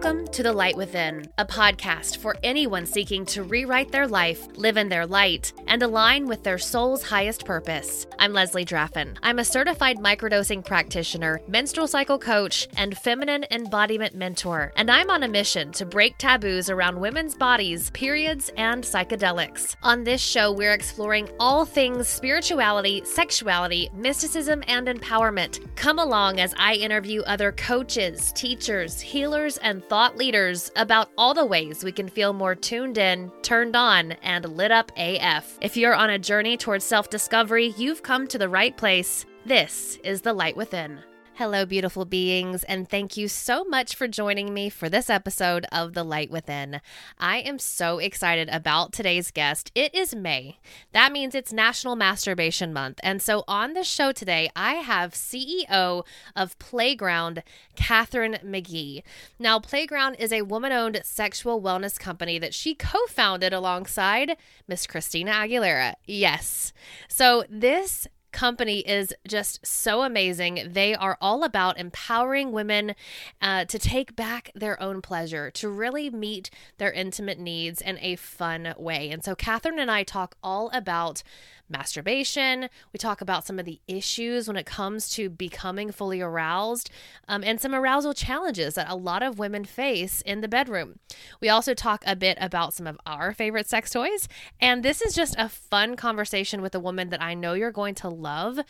Welcome to The Light Within, a podcast for anyone seeking to rewrite their life, live in their light, and align with their soul's highest purpose. I'm Leslie Draffin. I'm a certified microdosing practitioner, menstrual cycle coach, and feminine embodiment mentor, and I'm on a mission to break taboos around women's bodies, periods, and psychedelics. On this show, we're exploring all things spirituality, sexuality, mysticism, and empowerment. Come along as I interview other coaches, teachers, healers, and thought leaders about all the ways we can feel more tuned in, turned on, and lit up AF. If you're on a journey towards self discovery, you've come to the right place. This is The Light Within. Hello, beautiful beings, and thank you so much for joining me for this episode of The Light Within. I am so excited about today's guest. It is May. That means it's National Masturbation Month. And so on the show today, I have CEO of Playground, Catherine Magee. Now, Playground is a woman owned sexual wellness company that she co founded alongside Miss Christina Aguilera. Yes. So this company is just so amazing. They are all about empowering women uh, to take back their own pleasure, to really meet their intimate needs in a fun way. And so, Catherine and I talk all about masturbation. We talk about some of the issues when it comes to becoming fully aroused um, and some arousal challenges that a lot of women face in the bedroom. We also talk a bit about some of our favorite sex toys. And this is just a fun conversation with a woman that I know you're going to love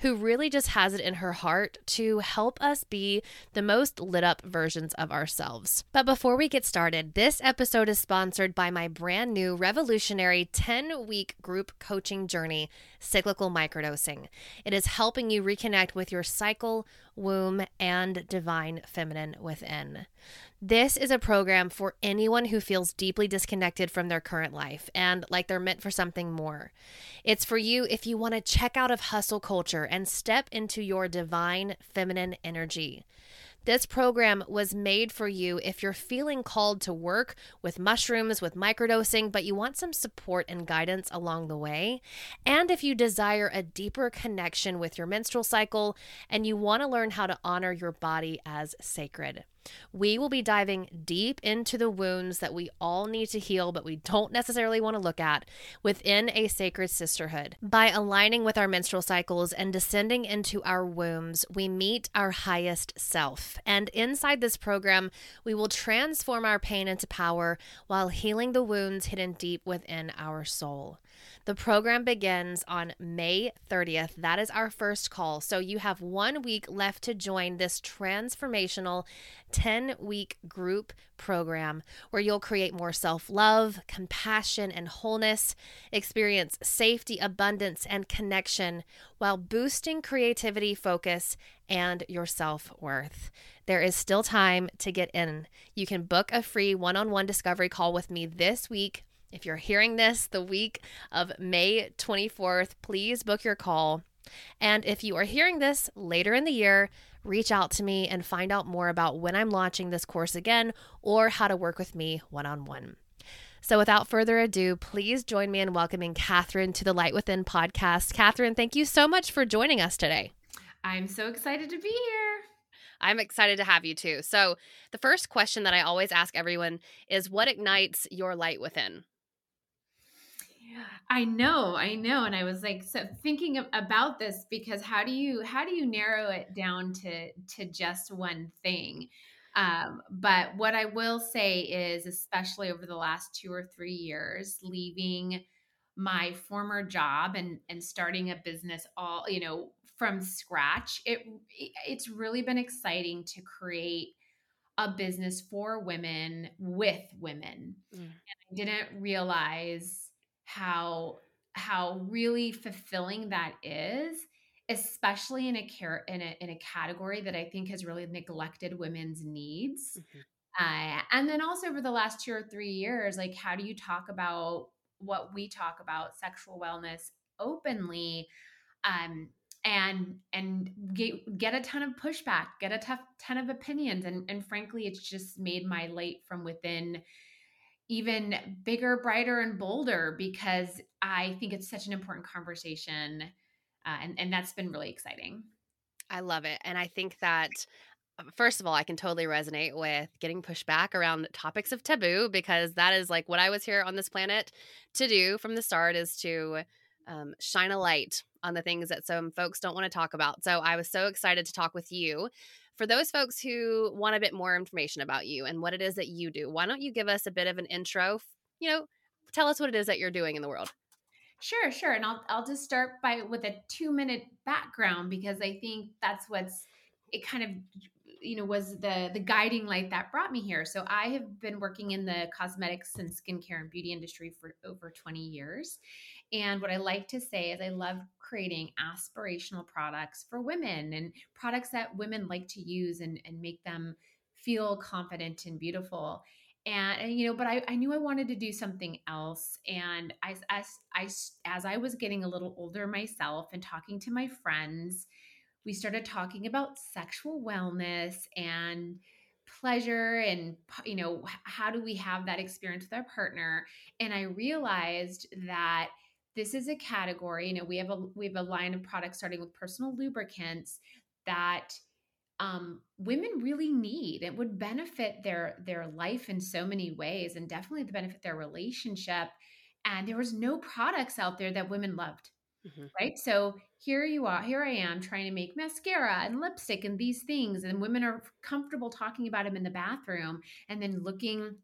who really just has it in her heart to help us be the most lit up versions of ourselves. But before we get started, this episode is sponsored by my brand new revolutionary 10 week group coaching journey, Cyclical Microdosing. It is helping you reconnect with your cycle, womb, and divine feminine within. This is a program for anyone who feels deeply disconnected from their current life and like they're meant for something more. It's for you if you want to check out of hustle culture and step into your divine feminine energy. This program was made for you if you're feeling called to work with mushrooms, with microdosing, but you want some support and guidance along the way. And if you desire a deeper connection with your menstrual cycle and you want to learn how to honor your body as sacred. We will be diving deep into the wounds that we all need to heal, but we don't necessarily want to look at within a sacred sisterhood. By aligning with our menstrual cycles and descending into our wombs, we meet our highest self. And inside this program, we will transform our pain into power while healing the wounds hidden deep within our soul. The program begins on May 30th. That is our first call. So you have one week left to join this transformational 10 week group program where you'll create more self love, compassion, and wholeness, experience safety, abundance, and connection while boosting creativity, focus, and your self worth. There is still time to get in. You can book a free one on one discovery call with me this week if you're hearing this the week of May 24th, please book your call. And if you are hearing this later in the year, reach out to me and find out more about when I'm launching this course again or how to work with me one on one. So, without further ado, please join me in welcoming Catherine to the Light Within podcast. Catherine, thank you so much for joining us today. I'm so excited to be here. I'm excited to have you too. So, the first question that I always ask everyone is what ignites your light within? I know, I know. And I was like so thinking about this because how do you how do you narrow it down to to just one thing? Um, but what I will say is, especially over the last two or three years, leaving my former job and and starting a business all you know from scratch, it it's really been exciting to create a business for women with women. Mm. And I didn't realize how how really fulfilling that is especially in a care in a, in a category that i think has really neglected women's needs mm-hmm. uh, and then also over the last two or three years like how do you talk about what we talk about sexual wellness openly um, and and get, get a ton of pushback get a tough ton of opinions and and frankly it's just made my light from within even bigger, brighter, and bolder because I think it's such an important conversation. Uh, and, and that's been really exciting. I love it. And I think that first of all, I can totally resonate with getting pushed back around topics of taboo because that is like what I was here on this planet to do from the start is to um, shine a light on the things that some folks don't want to talk about. So I was so excited to talk with you. For those folks who want a bit more information about you and what it is that you do, why don't you give us a bit of an intro? You know, tell us what it is that you're doing in the world. Sure, sure. And I'll I'll just start by with a 2-minute background because I think that's what's it kind of you know was the the guiding light that brought me here so i have been working in the cosmetics and skincare and beauty industry for over 20 years and what i like to say is i love creating aspirational products for women and products that women like to use and, and make them feel confident and beautiful. And, and, you know but I, I knew i wanted to do something else. And I, as, I as i was getting a little older myself and talking to my friends we started talking about sexual wellness and pleasure and you know how do we have that experience with our partner? And i realized that this is a category you know we have a we have a line of products starting with personal lubricants that um, women really need it would benefit their their life in so many ways and definitely the benefit their relationship and there was no products out there that women loved mm-hmm. right? So here you are, here I am trying to make mascara and lipstick and these things, and women are comfortable talking about them in the bathroom, and then looking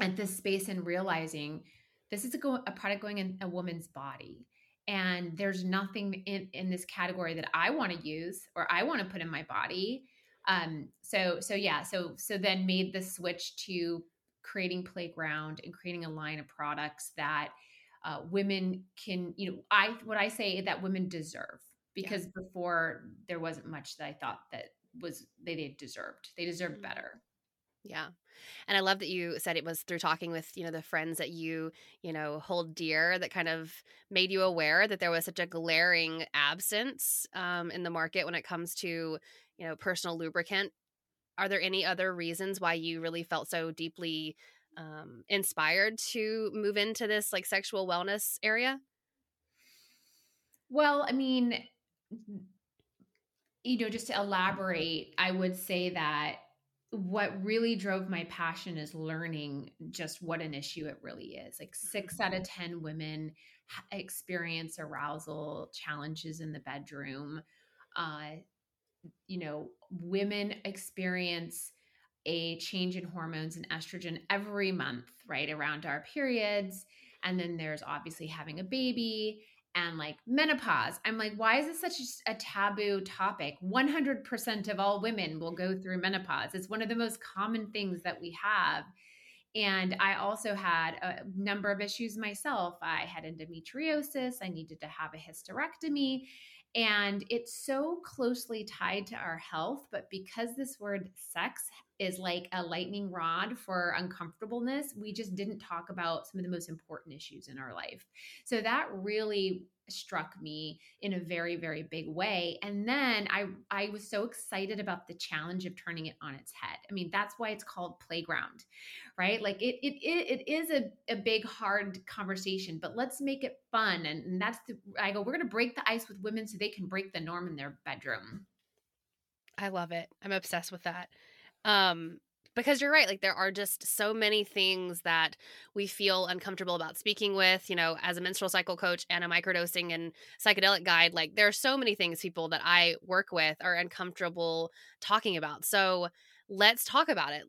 at this space and realizing this is a, go- a product going in a woman's body and there's nothing in, in this category that i want to use or i want to put in my body um so so yeah so so then made the switch to creating playground and creating a line of products that uh, women can you know i what i say that women deserve because yeah. before there wasn't much that i thought that was they, they deserved they deserved mm-hmm. better yeah. And I love that you said it was through talking with, you know, the friends that you, you know, hold dear that kind of made you aware that there was such a glaring absence um, in the market when it comes to, you know, personal lubricant. Are there any other reasons why you really felt so deeply um, inspired to move into this like sexual wellness area? Well, I mean, you know, just to elaborate, I would say that what really drove my passion is learning just what an issue it really is. Like six out of mm-hmm. 10 women experience arousal challenges in the bedroom. Uh, you know, women experience a change in hormones and estrogen every month, right around our periods. And then there's obviously having a baby and like menopause. I'm like, why is this such a taboo topic? 100% of all women will go through menopause. It's one of the most common things that we have. And I also had a number of issues myself. I had endometriosis, I needed to have a hysterectomy. And it's so closely tied to our health. But because this word sex is like a lightning rod for uncomfortableness, we just didn't talk about some of the most important issues in our life. So that really struck me in a very very big way and then i i was so excited about the challenge of turning it on its head. I mean that's why it's called playground right? Like it it it, it is a, a big hard conversation but let's make it fun and, and that's the i go we're going to break the ice with women so they can break the norm in their bedroom. I love it. I'm obsessed with that um, because you're right like there are just so many things that we feel uncomfortable about speaking with you know as a menstrual cycle coach and a microdosing and psychedelic guide like there are so many things people that i work with are uncomfortable talking about. So let's talk about it.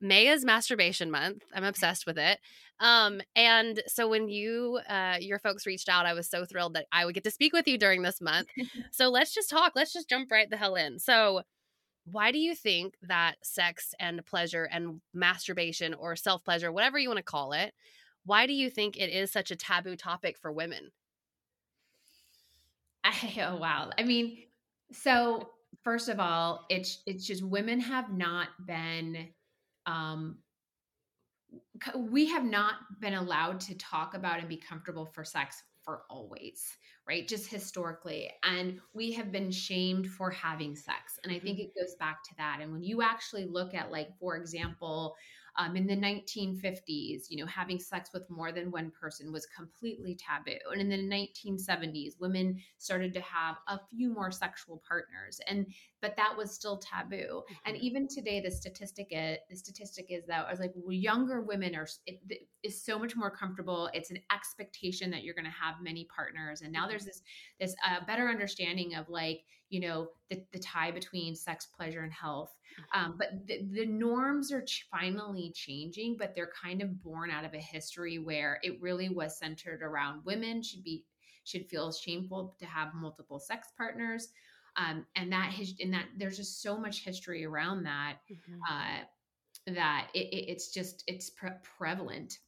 May is masturbation month. I'm obsessed with it. Um and so when you uh your folks reached out i was so thrilled that i would get to speak with you during this month. So let's just talk. Let's just jump right the hell in. So why do you think that sex and pleasure and masturbation or self pleasure, whatever you want to call it, why do you think it is such a taboo topic for women? I, oh wow. I mean, so first of all, it's it's just women have not been um we have not been allowed to talk about and be comfortable for sex for always right? Just historically. And we have been shamed for having sex. And I think mm-hmm. it goes back to that. And when you actually look at, like, for example, Um, in the 1950s, you know, having sex with more than one person was completely taboo. And in the 1970s, women started to have a few more sexual partners, and but that was still taboo. Mm-hmm. And even today, the statistic is, the statistic is that I was like, well, younger women are it, is so much more comfortable. It's an expectation that you're going to have many partners, and now mm-hmm. there's this this uh, better understanding of like you know the, the tie between sex pleasure and health mm-hmm. um, but the, the norms are ch- finally changing but they're kind of born out of a history where it really was centered around women should be should feel shameful to have multiple sex partners um, and that his and that there's just so much history around that mm-hmm. uh, that it, it, it's just it's pre- prevalent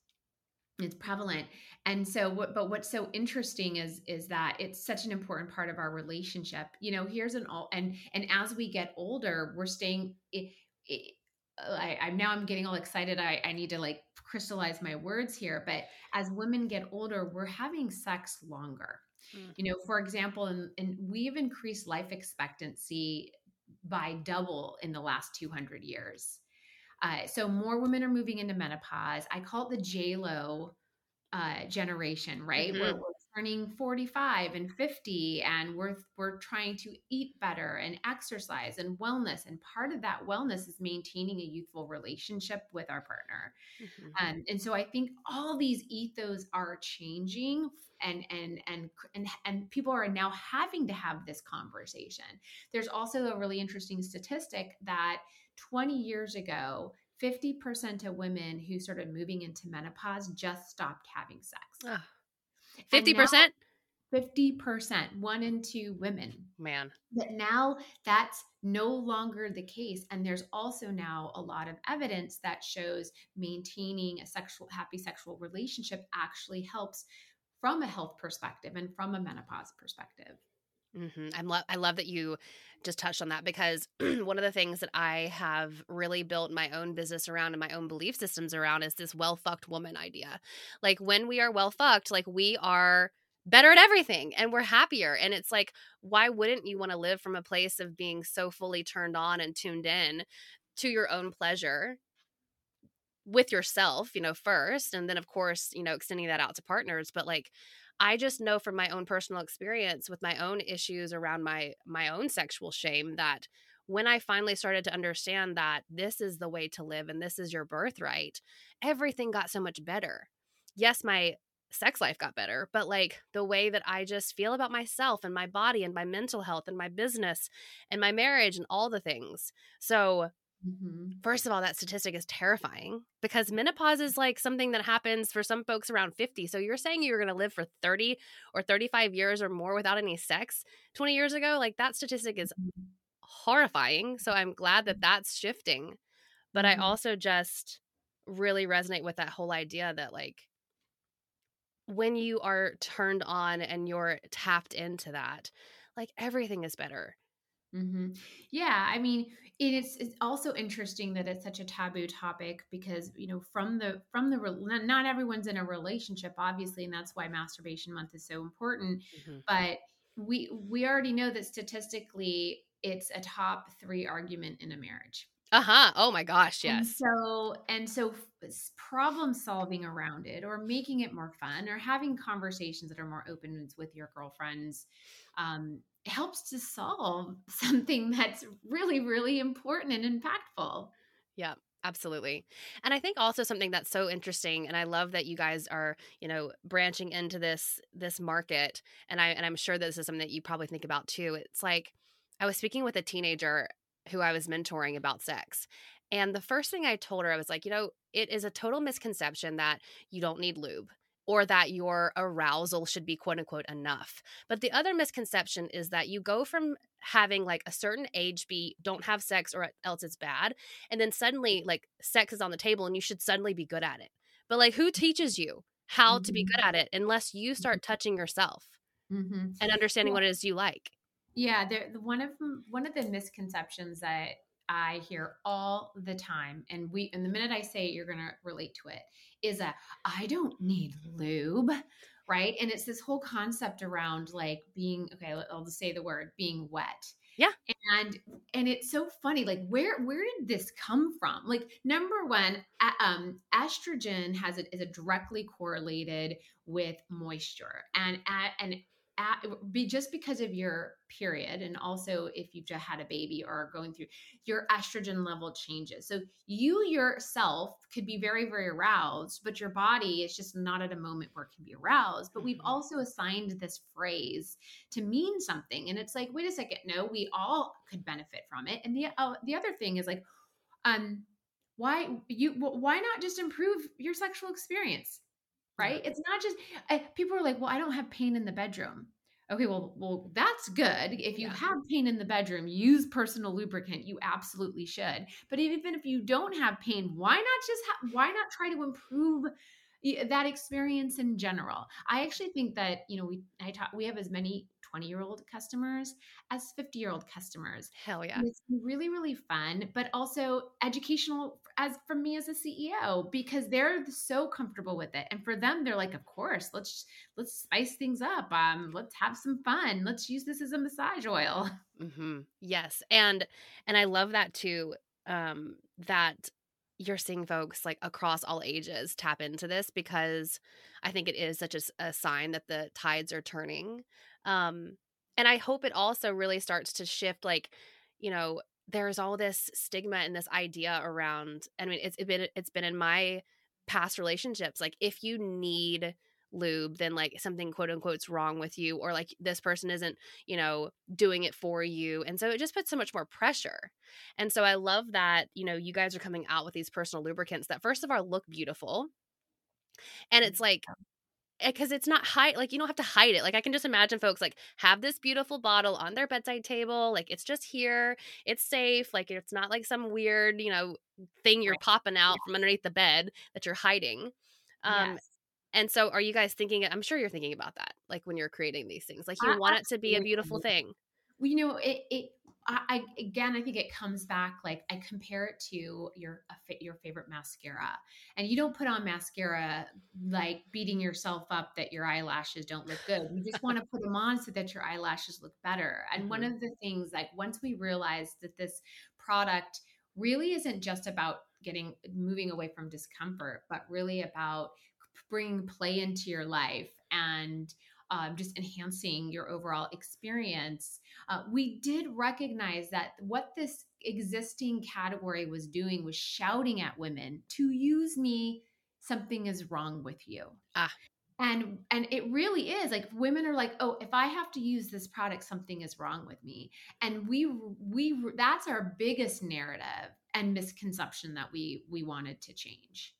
it's prevalent and so what but what's so interesting is is that it's such an important part of our relationship you know here's an all and and as we get older we're staying it, it, I, I'm now I'm getting all excited. I, I need to like crystallize my words here. But as women get older, we're having sex longer. Mm-hmm. You know, for example, and, and we've increased life expectancy by double in the last 200 years. Uh, so more women are moving into menopause. I call it the J Lo uh, generation, right? Mm-hmm. We're, turning 45 and 50, and we're we're trying to eat better and exercise and wellness. And part of that wellness is maintaining a youthful relationship with our partner. Mm-hmm. Um, and so I think all these ethos are changing and and and and and people are now having to have this conversation. There's also a really interesting statistic that 20 years ago, 50% of women who started moving into menopause just stopped having sex. Oh. 50%? 50%, one in two women. Man. But now that's no longer the case. And there's also now a lot of evidence that shows maintaining a sexual, happy sexual relationship actually helps from a health perspective and from a menopause perspective. Mm-hmm. I'm lo- I love that you just touched on that because one of the things that I have really built my own business around and my own belief systems around is this well fucked woman idea. Like when we are well fucked, like we are better at everything and we're happier. And it's like, why wouldn't you want to live from a place of being so fully turned on and tuned in to your own pleasure with yourself, you know, first, and then of course, you know, extending that out to partners. But like, I just know from my own personal experience with my own issues around my my own sexual shame that when I finally started to understand that this is the way to live and this is your birthright, everything got so much better. Yes, my sex life got better, but like the way that I just feel about myself and my body and my mental health and my business and my marriage and all the things. So Mm-hmm. First of all, that statistic is terrifying because menopause is like something that happens for some folks around 50. So you're saying you're going to live for 30 or 35 years or more without any sex 20 years ago? Like that statistic is mm-hmm. horrifying. So I'm glad that that's shifting. But mm-hmm. I also just really resonate with that whole idea that like when you are turned on and you're tapped into that, like everything is better. Mm-hmm. Yeah, I mean, it's it's also interesting that it's such a taboo topic because you know from the from the not everyone's in a relationship obviously and that's why masturbation month is so important mm-hmm. but we we already know that statistically it's a top 3 argument in a marriage uh-huh oh my gosh yes and so and so problem solving around it or making it more fun or having conversations that are more open with your girlfriends um, helps to solve something that's really, really important and impactful. Yeah, absolutely. And i think also something that's so interesting and i love that you guys are you know branching into this this market and i and i'm sure this is something that you probably think about too. It's like i was speaking with a teenager who i was mentoring about sex and the first thing i told her i was like you know it is a total misconception that you don't need lube or that your arousal should be quote unquote enough. But the other misconception is that you go from having like a certain age be don't have sex or else it's bad and then suddenly like sex is on the table and you should suddenly be good at it. But like who teaches you how mm-hmm. to be good mm-hmm. at it unless you start mm-hmm. touching yourself mm-hmm. and understanding what it is you like? Yeah, there one of one of the misconceptions that I hear all the time, and we and the minute I say it, you're gonna relate to it, is a I don't need lube, right? And it's this whole concept around like being okay, I'll just say the word being wet. Yeah. And and it's so funny like where where did this come from? Like number 1, um estrogen has a, is a directly correlated with moisture. And and at, be just because of your period and also if you've just had a baby or are going through your estrogen level changes. So you yourself could be very very aroused but your body is just not at a moment where it can be aroused. But we've mm-hmm. also assigned this phrase to mean something. And it's like wait a second. No we all could benefit from it. And the uh, the other thing is like um why you why not just improve your sexual experience right? It's not just uh, people are like, "Well, I don't have pain in the bedroom." Okay, well, well, that's good. If you yeah. have pain in the bedroom, use personal lubricant. You absolutely should. But even if you don't have pain, why not just ha- why not try to improve that experience in general? I actually think that you know we I talk we have as many 20 year old customers as 50 year old customers. Hell yeah. And it's really, really fun, but also educational as for me as a CEO because they're so comfortable with it. And for them, they're like, of course, let's let's spice things up. Um, let's have some fun. Let's use this as a massage oil. Mm-hmm. Yes. And and I love that too. Um, that you're seeing folks like across all ages tap into this because I think it is such a, a sign that the tides are turning. Um, and I hope it also really starts to shift like, you know, there's all this stigma and this idea around I mean it's it been it's been in my past relationships like if you need lube then like something quote unquote's wrong with you or like this person isn't you know doing it for you and so it just puts so much more pressure. And so i love that you know you guys are coming out with these personal lubricants that first of all look beautiful and it's like because it's not hide like you don't have to hide it like i can just imagine folks like have this beautiful bottle on their bedside table like it's just here it's safe like it's not like some weird you know thing you're popping out from underneath the bed that you're hiding um yes. And so are you guys thinking i'm sure you're thinking about that like when you're creating these things like you I, want it to be a beautiful thing well, you know it, it I, I, again, I think it comes back like I compare it to your your favorite mascara, and you don't put on mascara like beating yourself up that your eyelashes don't look good. You just want to put them on so that your eyelashes look better. And mm-hmm. one of the things, like once we realized that this product really isn't just about getting moving away from discomfort, but really about bringing play into your life and um, just enhancing your overall experience, uh, we did recognize that what this existing category was doing was shouting at women to use me, something is wrong with you. Ah. And and it really is like women are like, oh, if I have to use this product, something is wrong with me. And we we that's our biggest narrative and misconception that we we wanted to change.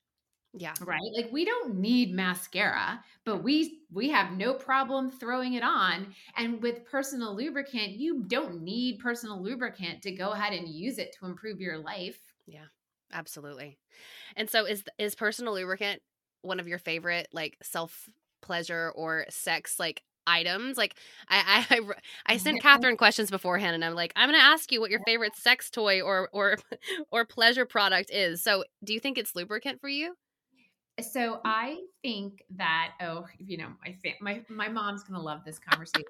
Yeah. Right? Like we don't need mascara, but we we have no problem throwing it on. And with personal lubricant, you don't need personal lubricant to go ahead and use it to improve your life. Yeah. Absolutely. And so is is personal lubricant one of your favorite like self pleasure or sex like items. Like I, I, I oh, sent Catherine questions beforehand, and I'm like, I'm going to ask you what your favorite sex toy or or or pleasure product is. So, do you think it's lubricant for you? So I think that oh, you know, I think my my mom's gonna love this conversation.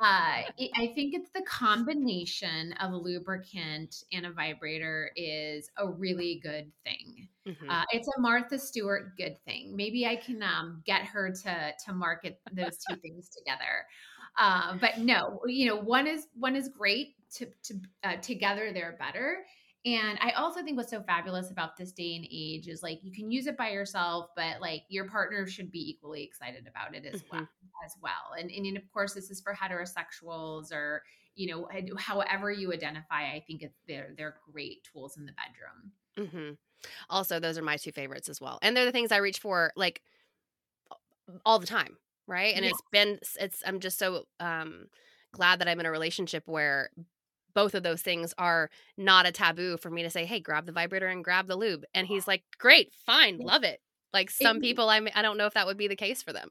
uh, I think it's the combination of a lubricant and a vibrator is a really good thing. Mm-hmm. Uh, it's a Martha Stewart good thing. Maybe I can um, get her to to market those two things together. Uh, but no, you know, one is one is great to to uh, together they're better. And I also think what's so fabulous about this day and age is like you can use it by yourself, but like your partner should be equally excited about it as mm-hmm. well as well. And, and of course, this is for heterosexuals or you know however you identify. I think it's they're they're great tools in the bedroom. Mm-hmm. Also, those are my two favorites as well, and they're the things I reach for like all the time, right? And yeah. it's been it's I'm just so um glad that I'm in a relationship where both of those things are not a taboo for me to say, "Hey, grab the vibrator and grab the lube." And he's like, "Great, fine, love it." Like some people, I I don't know if that would be the case for them.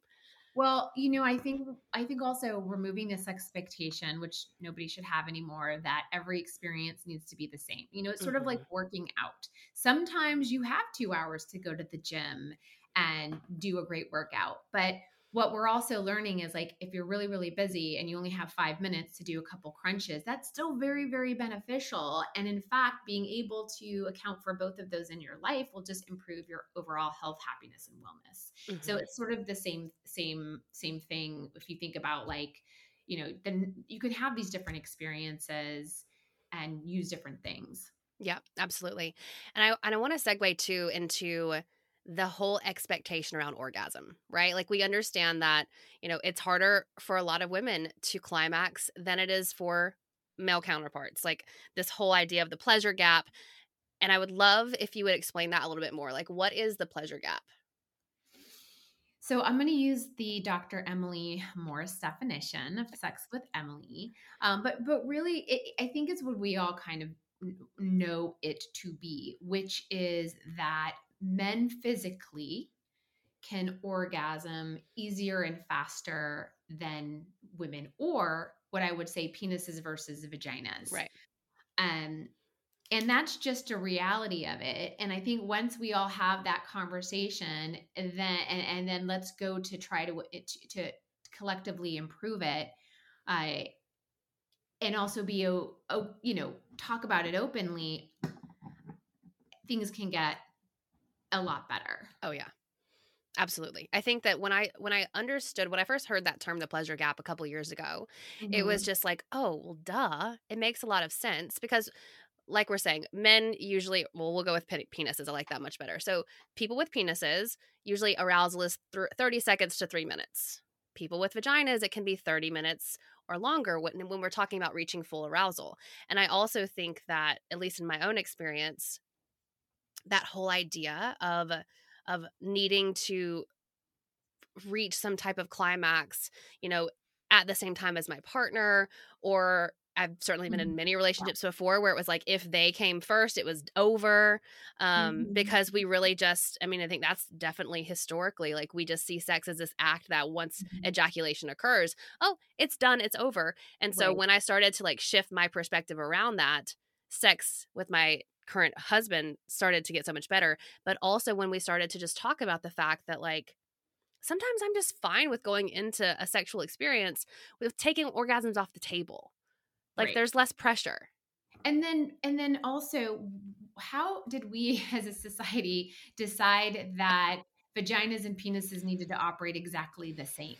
Well, you know, I think I think also removing this expectation, which nobody should have anymore, that every experience needs to be the same. You know, it's sort mm-hmm. of like mm-hmm. working out. Sometimes you have two hours to go to the gym and do a great workout, but what we're also learning is like if you're really really busy and you only have 5 minutes to do a couple crunches that's still very very beneficial. And in fact being able to account for both of those in your life will just improve your overall health happiness and wellness. Mm-hmm. so it's sort of the same same same thing if you think about like you know then you can have these different experiences and use different things. Yeah absolutely. And i and i want to segue too into the whole expectation around orgasm, right? Like we understand that, you know, it's harder for a lot of women to climax than it is for male counterparts. Like this whole idea of the pleasure gap. And I would love if you would explain that a little bit more. Like what is the pleasure gap? So I'm going to use the Dr. Emily Morse definition of sex with Emily, um, but but really, it, I think it's what we all kind of know it to be, which is that men physically can orgasm easier and faster than women, or what I would say penises versus vaginas. Right. Um, and that's just a reality of it. And I think once we all have that conversation, and then and, and then let's go to try to to, to collectively improve it. I uh, and also be a, a you know talk about it openly. Things can get a lot better. Oh yeah. Absolutely. I think that when I when I understood when I first heard that term the pleasure gap a couple years ago, mm-hmm. it was mm-hmm. just like, "Oh, well duh. It makes a lot of sense because like we're saying, men usually well we'll go with penises. I like that much better. So, people with penises usually arousal is th- 30 seconds to 3 minutes. People with vaginas it can be 30 minutes or longer when, when we're talking about reaching full arousal. And I also think that at least in my own experience, that whole idea of of needing to reach some type of climax, you know, at the same time as my partner or I've certainly been in mm-hmm. many relationships before where it was like if they came first, it was over. Um, mm-hmm. because we really just, I mean, I think that's definitely historically like we just see sex as this act that once mm-hmm. ejaculation occurs, oh, it's done, it's over. And so right. when I started to like shift my perspective around that, sex with my current husband started to get so much better. But also when we started to just talk about the fact that, like, sometimes I'm just fine with going into a sexual experience with taking orgasms off the table. Like, right. there's less pressure. And then, and then also, how did we as a society decide that vaginas and penises needed to operate exactly the same?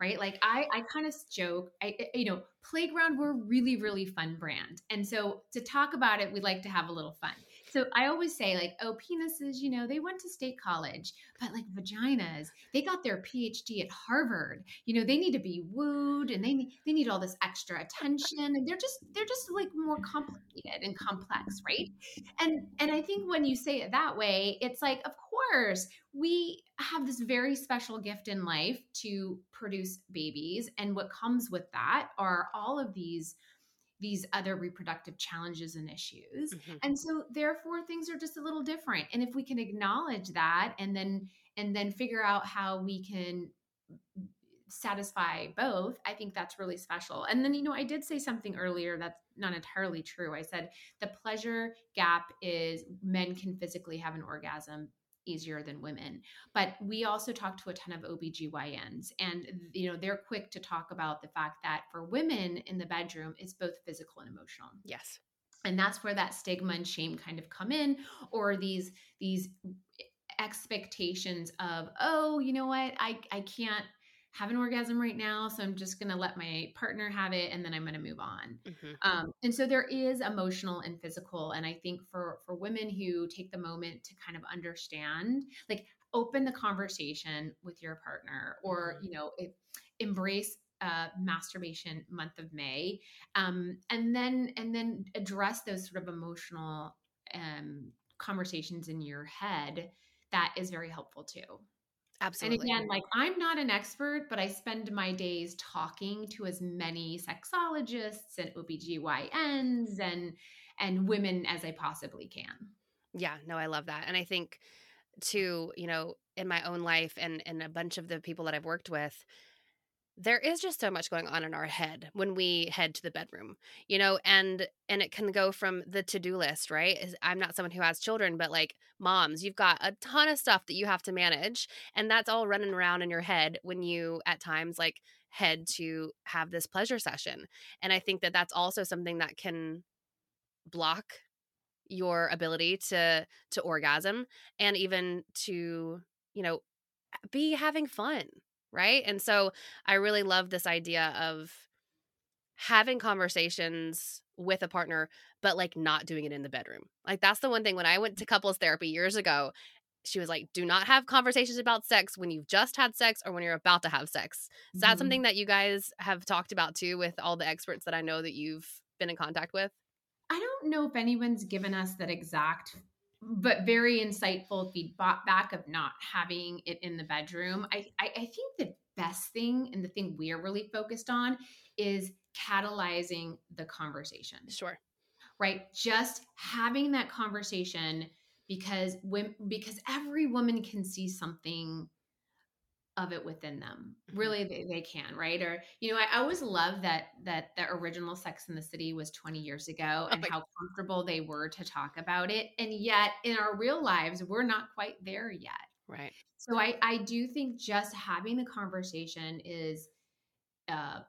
Right? Like I, I kind of joke, I, you know, Playground, we're really, really fun brand. And so to talk about it, we like to have a little fun. So I always say, like, oh, penises, you know, they went to state college, but like vaginas, they got their PhD at Harvard. You know, they need to be wooed and they need they need all this extra attention. And they're just they're just like more complicated and complex, right? And and I think when you say it that way, it's like, of course, we have this very special gift in life to produce babies. And what comes with that are all of these these other reproductive challenges and issues. Mm-hmm. And so therefore things are just a little different. And if we can acknowledge that and then and then figure out how we can satisfy both, I think that's really special. And then you know, I did say something earlier that's not entirely true. I said the pleasure gap is men can physically have an orgasm easier than women. But we also talk to a ton of OBGYNs and you know they're quick to talk about the fact that for women in the bedroom it's both physical and emotional. Yes. And that's where that stigma and shame kind of come in or these these expectations of oh, you know what? I I can't have an orgasm right now so i'm just going to let my partner have it and then i'm going to move on mm-hmm. um, and so there is emotional and physical and i think for for women who take the moment to kind of understand like open the conversation with your partner or mm-hmm. you know if, embrace uh, masturbation month of may um, and then and then address those sort of emotional um, conversations in your head that is very helpful too Absolutely. And again, like I'm not an expert, but I spend my days talking to as many sexologists and OBGYNs and and women as I possibly can. Yeah, no, I love that. And I think to, you know, in my own life and and a bunch of the people that I've worked with, there is just so much going on in our head when we head to the bedroom you know and and it can go from the to-do list right? I'm not someone who has children but like moms you've got a ton of stuff that you have to manage and that's all running around in your head when you at times like head to have this pleasure session and i think that that's also something that can block your ability to to orgasm and even to you know be having fun right? And so I really love this idea of having conversations with a partner, but like not doing it in the bedroom. Like that's the one thing when I went to couples therapy years ago, she was like, do not have conversations about sex when you've just had sex or when you're about to have sex. Is that mm-hmm. something that you guys have talked about too with all the experts that I know that you've been in contact with? I don't know if anyone's given us that exact but very insightful feedback of not having it in the bedroom. I, I, I think the best thing and the thing we're really focused on is catalyzing the conversation. Sure. Right. Just having that conversation because when because every woman can see something of it within them. Mm-hmm. really they, they can right? Or you know I, always love that that the original sex in the city was 20 years ago and how comfortable they were to talk about it. And yet in our real lives we're not quite there yet. Right. So i i do think just having the conversation is uh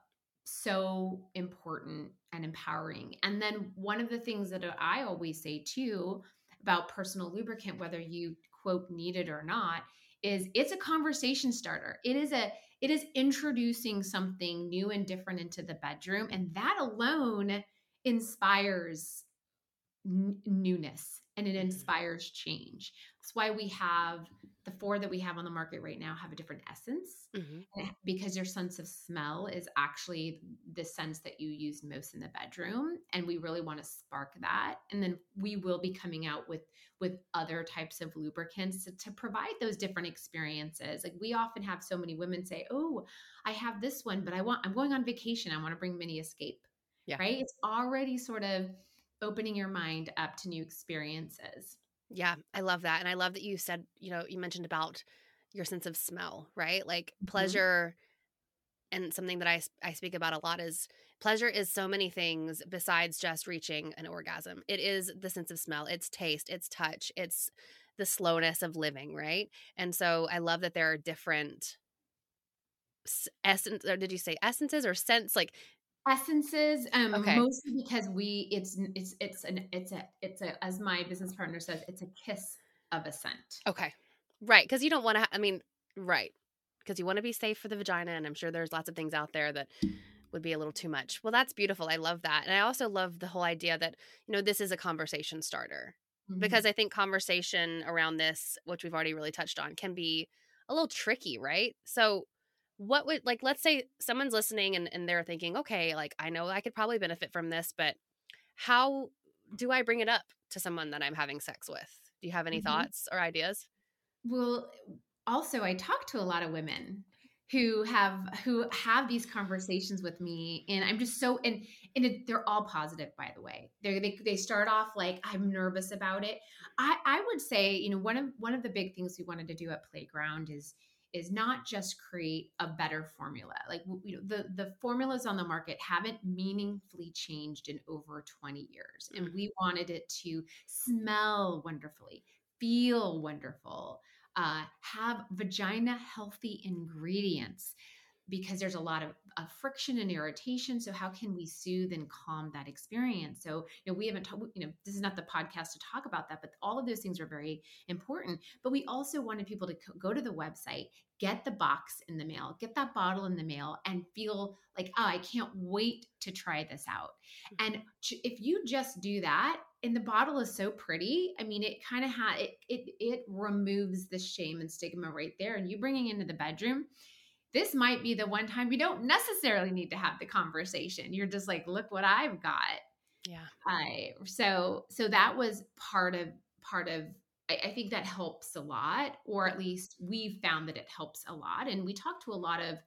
so important and empowering. And then one of the things that i always say too about personal lubricant whether you quote need it or not is it's a conversation starter. It is a it is introducing something new and different into the bedroom and that alone inspires n- newness and it mm-hmm. inspires change. That's why we have the four that we have on the market right now have a different essence mm-hmm. because your sense of smell is actually the sense that you use most in the bedroom and we really want to spark that and then we will be coming out with with other types of lubricants to, to provide those different experiences like we often have so many women say oh i have this one but i want i'm going on vacation i want to bring mini escape yeah. right it's already sort of opening your mind up to new experiences yeah, I love that. And I love that you said, you know, you mentioned about your sense of smell, right? Like mm-hmm. pleasure and something that I I speak about a lot is pleasure is so many things besides just reaching an orgasm. It is the sense of smell, it's taste, it's touch, it's the slowness of living, right? And so I love that there are different essence or did you say essences or scents like essences um okay. mostly because we it's it's it's an it's a it's a as my business partner says it's a kiss of a scent okay right because you don't want to ha- i mean right because you want to be safe for the vagina and i'm sure there's lots of things out there that would be a little too much well that's beautiful i love that and i also love the whole idea that you know this is a conversation starter mm-hmm. because i think conversation around this which we've already really touched on can be a little tricky right so what would like let's say someone's listening and, and they're thinking okay like i know i could probably benefit from this but how do i bring it up to someone that i'm having sex with? Do you have any mm-hmm. thoughts or ideas? Well also i talk to a lot of women who have who have these conversations with me and i'm just so and and it, they're all positive by the way. They they they start off like i'm nervous about it. I i would say you know one of one of the big things we wanted to do at playground is is not just create a better formula. Like you know, the the formulas on the market haven't meaningfully changed in over 20 years, and mm-hmm. we wanted it to smell wonderfully, feel wonderful, uh, have vagina healthy ingredients because there's a lot of, of, friction and irritation. So how can we soothe and calm that experience? So you know we haven't talked. You know this is not the podcast to talk about that, but all of those things are very important. But we also wanted people to go to the website, get the box in the mail, get that bottle in the mail, and feel like oh I can't wait to try this out. Mm-hmm. And if you just do that, and the bottle is so pretty. I mean, it kind of had it, it it removes the shame and stigma right there. And you bringing into the bedroom, this might be the one time you don't necessarily need to have the conversation. You're just like, look what I've got. Yeah. I so so that was part of part of I, I think that helps a lot, or at least we found that it helps a lot. And we talked to a lot of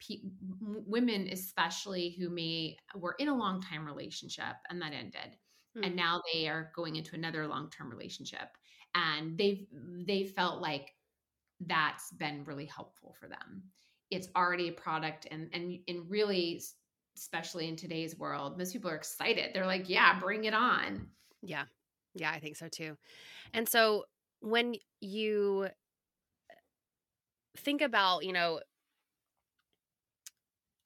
pe- women, especially who may were in a long time relationship and that ended, mm-hmm. and now they are going into another long term relationship, and they've they felt like that's been really helpful for them. It's already a product and and and really especially in today's world most people are excited. They're like yeah bring it on. Yeah. Yeah i think so too. And so when you uh, think about you know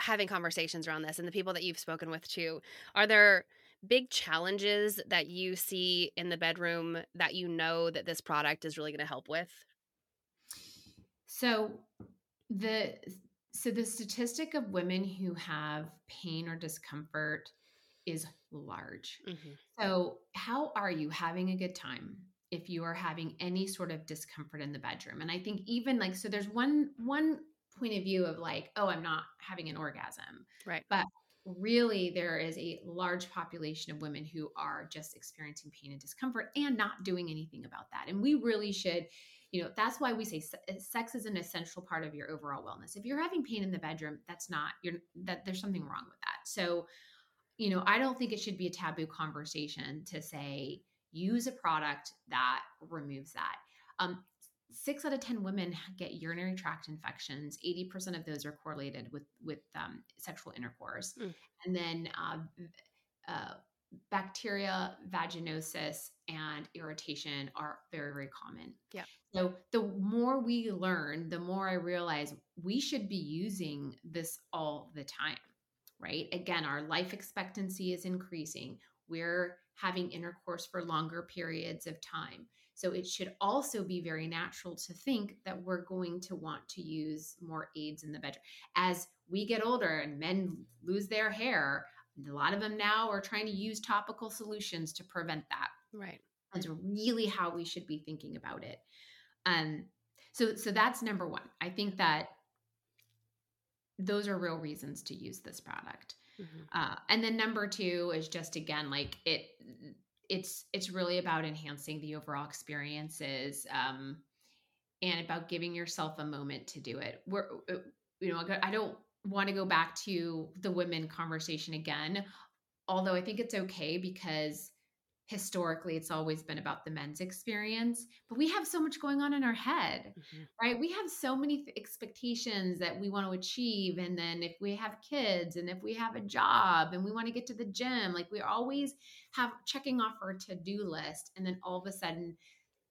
having conversations around this and the people that you've spoken with too are there big challenges that you see in the bedroom that you know that this product is really going to help with so the so the statistic of women who have pain or discomfort is large. Mm-hmm. So how are you having a good time if you are having any sort of discomfort in the bedroom? And I think even like so there's one one point of view of like, oh, I'm not having an orgasm. Right. But really there is a large population of women who are just experiencing pain and discomfort and not doing anything about that. And we really should you know that's why we say eh, sex is an essential part of your overall wellness. If you're having pain in the bedroom that's not you're that there's something wrong with that. So you know i don't think it should be a taboo conversation to say use a product that removes that. Um, six out of ten women get urinary tract infections. 80% of those are correlated with with um, sexual intercourse. Mm. and then uh, uh, bacterial, vaginosis, and irritation are very, very common. Yeah. So the more we learn, the more I realize we should be using this all the time, right? Again, our life expectancy is increasing. We're having intercourse for longer periods of time. So it should also be very natural to think that we're going to want to use more aids in the bedroom. As we get older and men lose their hair, a lot of them now are trying to use topical solutions to prevent that. Right. That's really how we should be thinking about it. Um, so so that's number one. I think that those are real reasons to use this product. Mm-hmm. Uh, and then number two is just again like it it's it's really about enhancing the overall experiences um, and about giving yourself a moment to do it. We're uh, you know I don't want to go back to the women conversation again, although I think it's okay because historically it's always been about the men's experience but we have so much going on in our head mm-hmm. right we have so many expectations that we want to achieve and then if we have kids and if we have a job and we want to get to the gym like we always have checking off our to-do list and then all of a sudden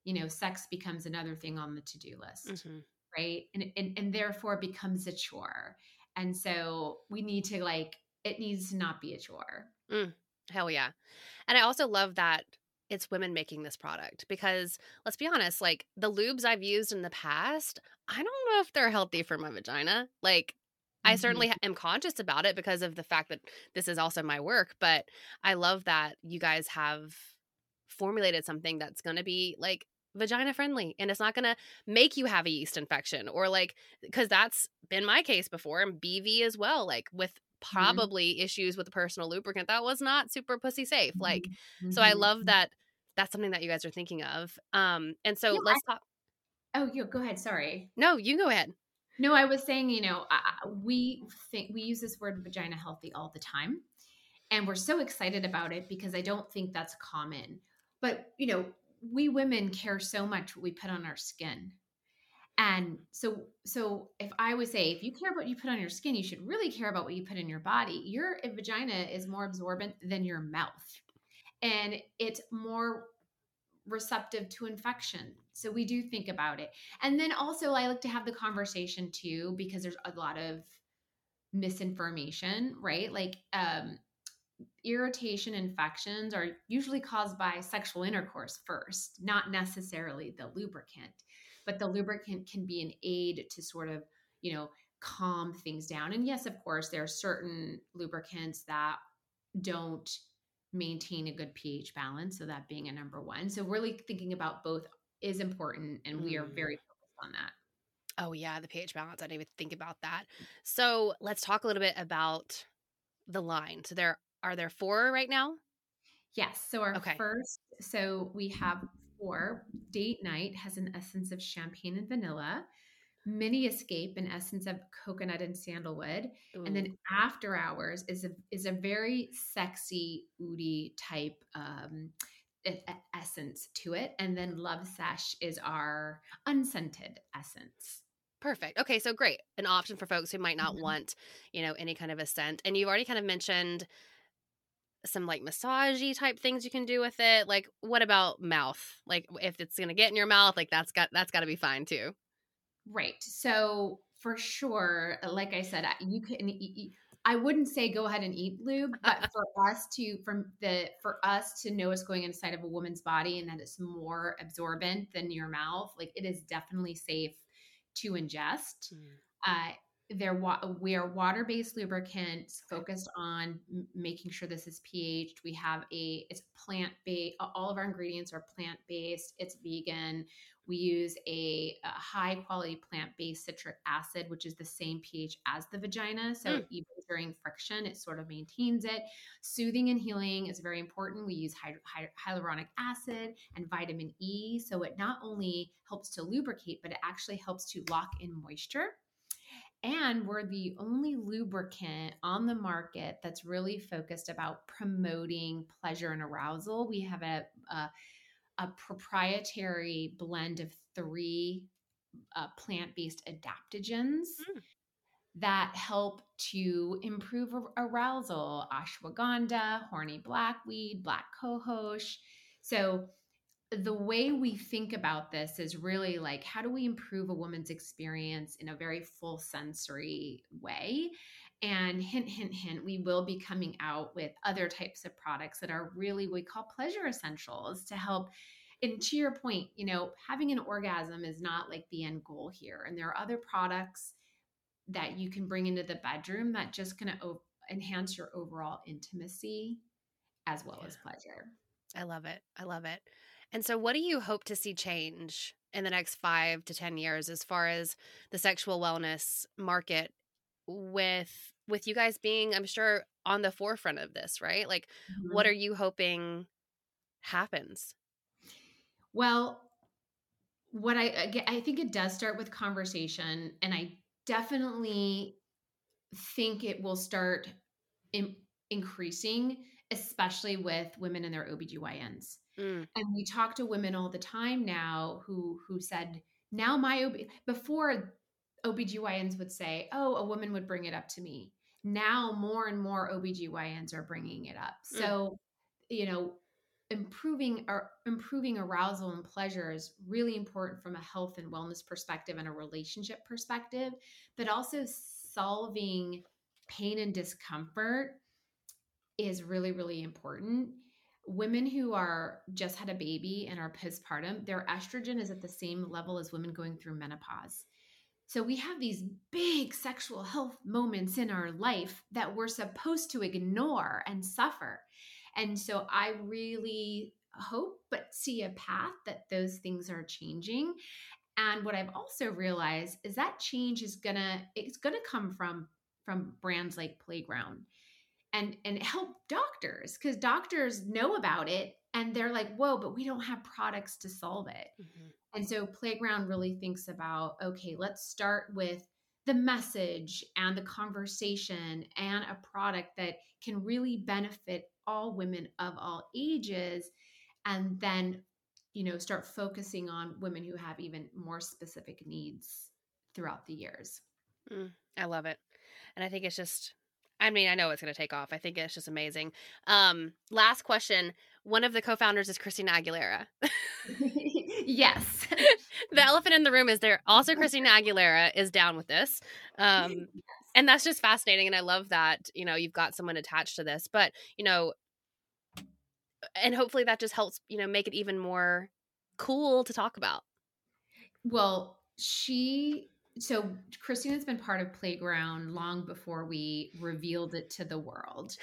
you know sex becomes another thing on the to-do list mm-hmm. right and, and and therefore becomes a chore and so we need to like, it needs to not be a chore. Mm, hell yeah. And I also love that it's women making this product because let's be honest, like the lubes I've used in the past, I don't know if they're healthy for my vagina. Like, I certainly mm-hmm. am conscious about it because of the fact that this is also my work, but I love that you guys have formulated something that's going to be like vagina friendly and it's not going to make you have a yeast infection or like because that's been my case before and bv as well like with mm-hmm. probably mm-hmm. issues with the personal lubricant that was not super pussy safe like mm-hmm. so i love mm-hmm. that that's something that you guys are thinking of um and so let's I, talk oh you go ahead sorry no you go ahead no i was saying you know I, we think we use this word vagina healthy all the time and we're so excited about it because i don't think that's common but you know we women care so much what we put on our skin. And so so if I would say if you care about what you put on your skin, you should really care about what you put in your body. Your vagina is more absorbent than your mouth. And it's more receptive to infection. So we do think about it. And then also I like to have the conversation too because there's a lot of misinformation, right? Like um irritation infections are usually caused by sexual intercourse first, not necessarily the lubricant. But the lubricant can be an aid to sort of, you know, calm things down. And yes, of course, there are certain lubricants that don't maintain a good pH balance. So that being a number one. So really thinking about both is important. And we are very mm. focused on that. Oh, yeah, the pH balance. I didn't even think about that. So let's talk a little bit about the line. So there are there four right now? Yes. So our okay. first, so we have four. Date night has an essence of champagne and vanilla. Mini escape, an essence of coconut and sandalwood, Ooh. and then after hours is a is a very sexy oody type um, essence to it, and then love sesh is our unscented essence. Perfect. Okay, so great. An option for folks who might not Mhm. want, you know, any kind of a scent. And you've already kind of mentioned some like massagey type things you can do with it. Like what about mouth? Like if it's going to get in your mouth, like that's got that's got to be fine too. Right. So for sure, uh, like I said, you can. e- e- I wouldn't say go ahead and eat lube, but for us to from the for us to know what's going inside of a woman's body and that it's more absorbent than your mouth, like it is definitely safe to ingest. Uh, they're wa- we are water-based lubricants focused on m- making sure this is pH. We have a it's plant-based. All of our ingredients are plant-based. It's vegan. We use a, a high-quality plant-based citric acid, which is the same pH as the vagina. So Mm. even during friction, it sort of maintains it. Soothing and healing is very important. We use hy- hy- hyaluronic acid and vitamin E, so it not only helps to lubricate, but it actually helps to lock in moisture. And we're the only lubricant on the market that's really focused about promoting pleasure and arousal. We have a, a, a proprietary blend of three uh, plant based adaptogens Mm. that help to improve arousal ashwagandha, horny blackweed, black cohosh. So, the way we think about this is really like how do we improve a woman's experience in a very full sensory way and hint hint hint we will be coming out with other types of products that are really what we call pleasure essentials to help and to your point you know having an orgasm is not like the end goal here and there are other products that you can bring into the bedroom that just going to o- enhance your overall intimacy as well as pleasure I love it. I love it. And so, what do you hope to see change in the next five to ten years as far as the sexual wellness market? With with you guys being, I'm sure, on the forefront of this, right? Like, what mm-hmm. are you hoping happens? Well, what I I think it does start with conversation, and I definitely think it will start in, increasing, especially with women and their OBGYNs. Mm, And we talk to women all the time now who who said, now my OB before OBGYNs would say, oh, a woman would bring it up to me. Now more and more OBGYNs are bringing it up. Mm. So, you know, improving or improving arousal and pleasure is really important from a health and wellness perspective and a relationship perspective, but also solving pain and discomfort is really really important. Women who are just had a baby and are postpartum, their estrogen is at the same level as women going through menopause. So we have these big sexual health moments in our life that we're supposed to ignore and suffer. And so I really hope but see a path that those things are changing. And what I've also realized is that change is gonna it's gonna come from from brands like Playground and and help doctors because doctors know about it and they're like, whoa, but we don't have products to solve it. mhm. And so Playground really thinks about okay, let's start with the message and the conversation and a product that can really benefit all women of all ages and then you know start focusing on women who have even more specific needs throughout the years. I love it. And I think it's just I mean, I know it's going to take off. I think it's just amazing. Um, last question. One of the co-founders is Christina Aguilera. yes. the elephant in the room is there also Christina Aguilera is down with this. Um, and that's just fascinating and I love that, you know, you've got someone attached to this. But, you know, and hopefully that just helps, you know, make it even more cool to talk about. Well, she so Christina's been part of Playground long before we revealed it to the world.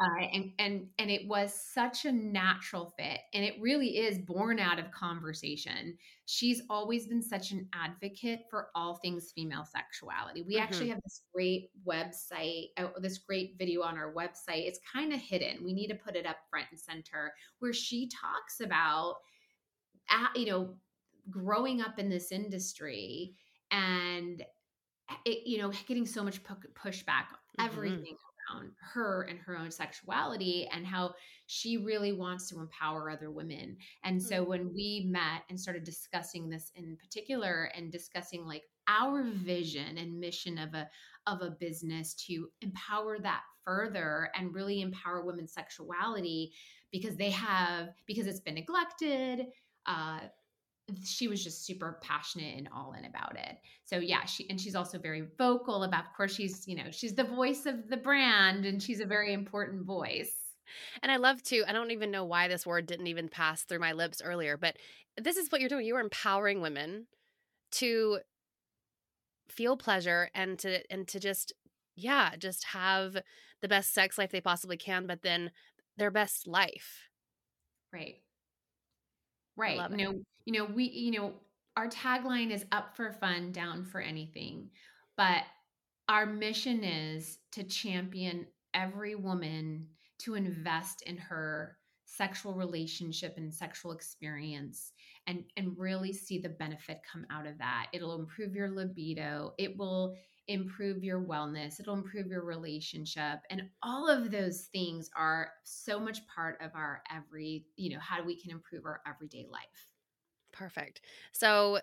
Uh, and and and it was such a natural fit and it really is born out of conversation she's always been such an advocate for all things female sexuality we Mhm. actually have this great website uh, this great video on our website it's kind of hidden we need to put it up front and center where she talks about uh, you know growing up in this industry and it, you know getting so much pu- pushback Mhm. everything around her and her own sexuality and how she really wants to empower other women. And so mm-hmm. when we met and started discussing this in particular and discussing like our vision and mission of a of a business to empower that further and really empower women's sexuality because they have because it's been neglected uh she was just super passionate and all in about it. So yeah, she and she's also very vocal about of course she's, you know, she's the voice of the brand and she's a very important voice. And I love to, I don't even know why this word didn't even pass through my lips earlier, but this is what you're doing. You are empowering women to feel pleasure and to and to just yeah, just have the best sex life they possibly can, but then their best life. Right. Right. You know, you know, we, you know, our tagline is up for fun, down for anything. But our mission is to champion every woman to invest in her sexual relationship and sexual experience and and really see the benefit come out of that it'll improve your libido it will improve your wellness it'll improve your relationship and all of those things are so much part of our every you know how we can improve our everyday life perfect so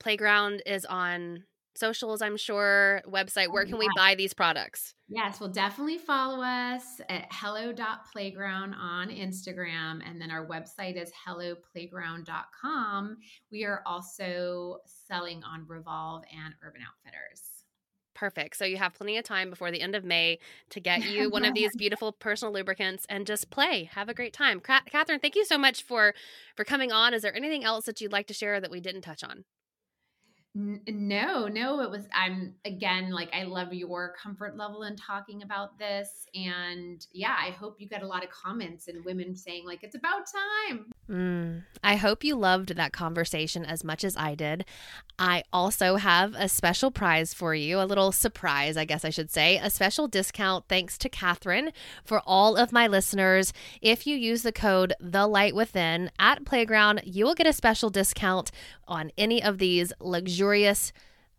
playground is on socials, I'm sure, website. Where oh, can we buy these products? Yes, well, definitely follow us at hello.playground on Instagram. And then our website is helloplayground.com. We are also selling on Revolve and Urban Outfitters. Perfect. So you have plenty of time before the end of May to get you one of these beautiful personal lubricants and just play. Have a great time. Catherine, thank you so much for for coming on. Is there anything else that you'd like to share that we didn't touch on? No, no, it was, I'm again, like, I love your comfort level in talking about this. And yeah, I hope you get a lot of comments and women saying, like, it's about time. Mm, I hope you loved that conversation as much as I did. I also have a special prize for you, a little surprise, I guess I should say, a special discount thanks to Catherine for all of my listeners. If you use the code The Light Within at Playground, you will get a special discount on any of these luxurious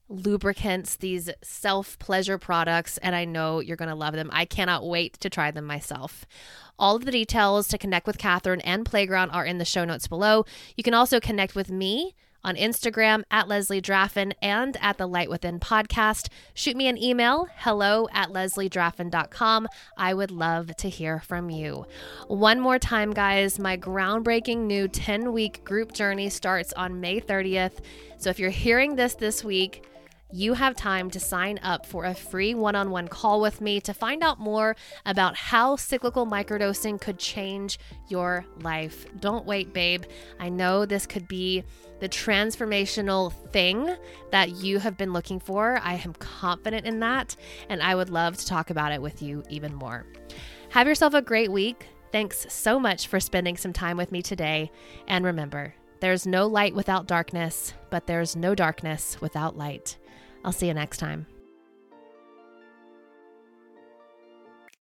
lubricants, these self pleasure products, and I know you're going to love them. I cannot wait to try them myself. All of the details to connect with Catherine and Playground are in the show notes below. You can also connect with me on Instagram at Leslie Draffin and at the Light Within podcast. Shoot me an email, hello at lesliedraffin.com. I would love to hear from you. One more time, guys, my groundbreaking new 10 week group journey starts on May 30th. So if you're hearing this this week, you have time to sign up for a free one on one call with me to find out more about how cyclical microdosing could change your life. Don't wait, babe. I know this could be the transformational thing that you have been looking for. I am confident in that, and I would love to talk about it with you even more. Have yourself a great week. Thanks so much for spending some time with me today. And remember, there's no light without darkness, but there's no darkness without light. I'll see you next time.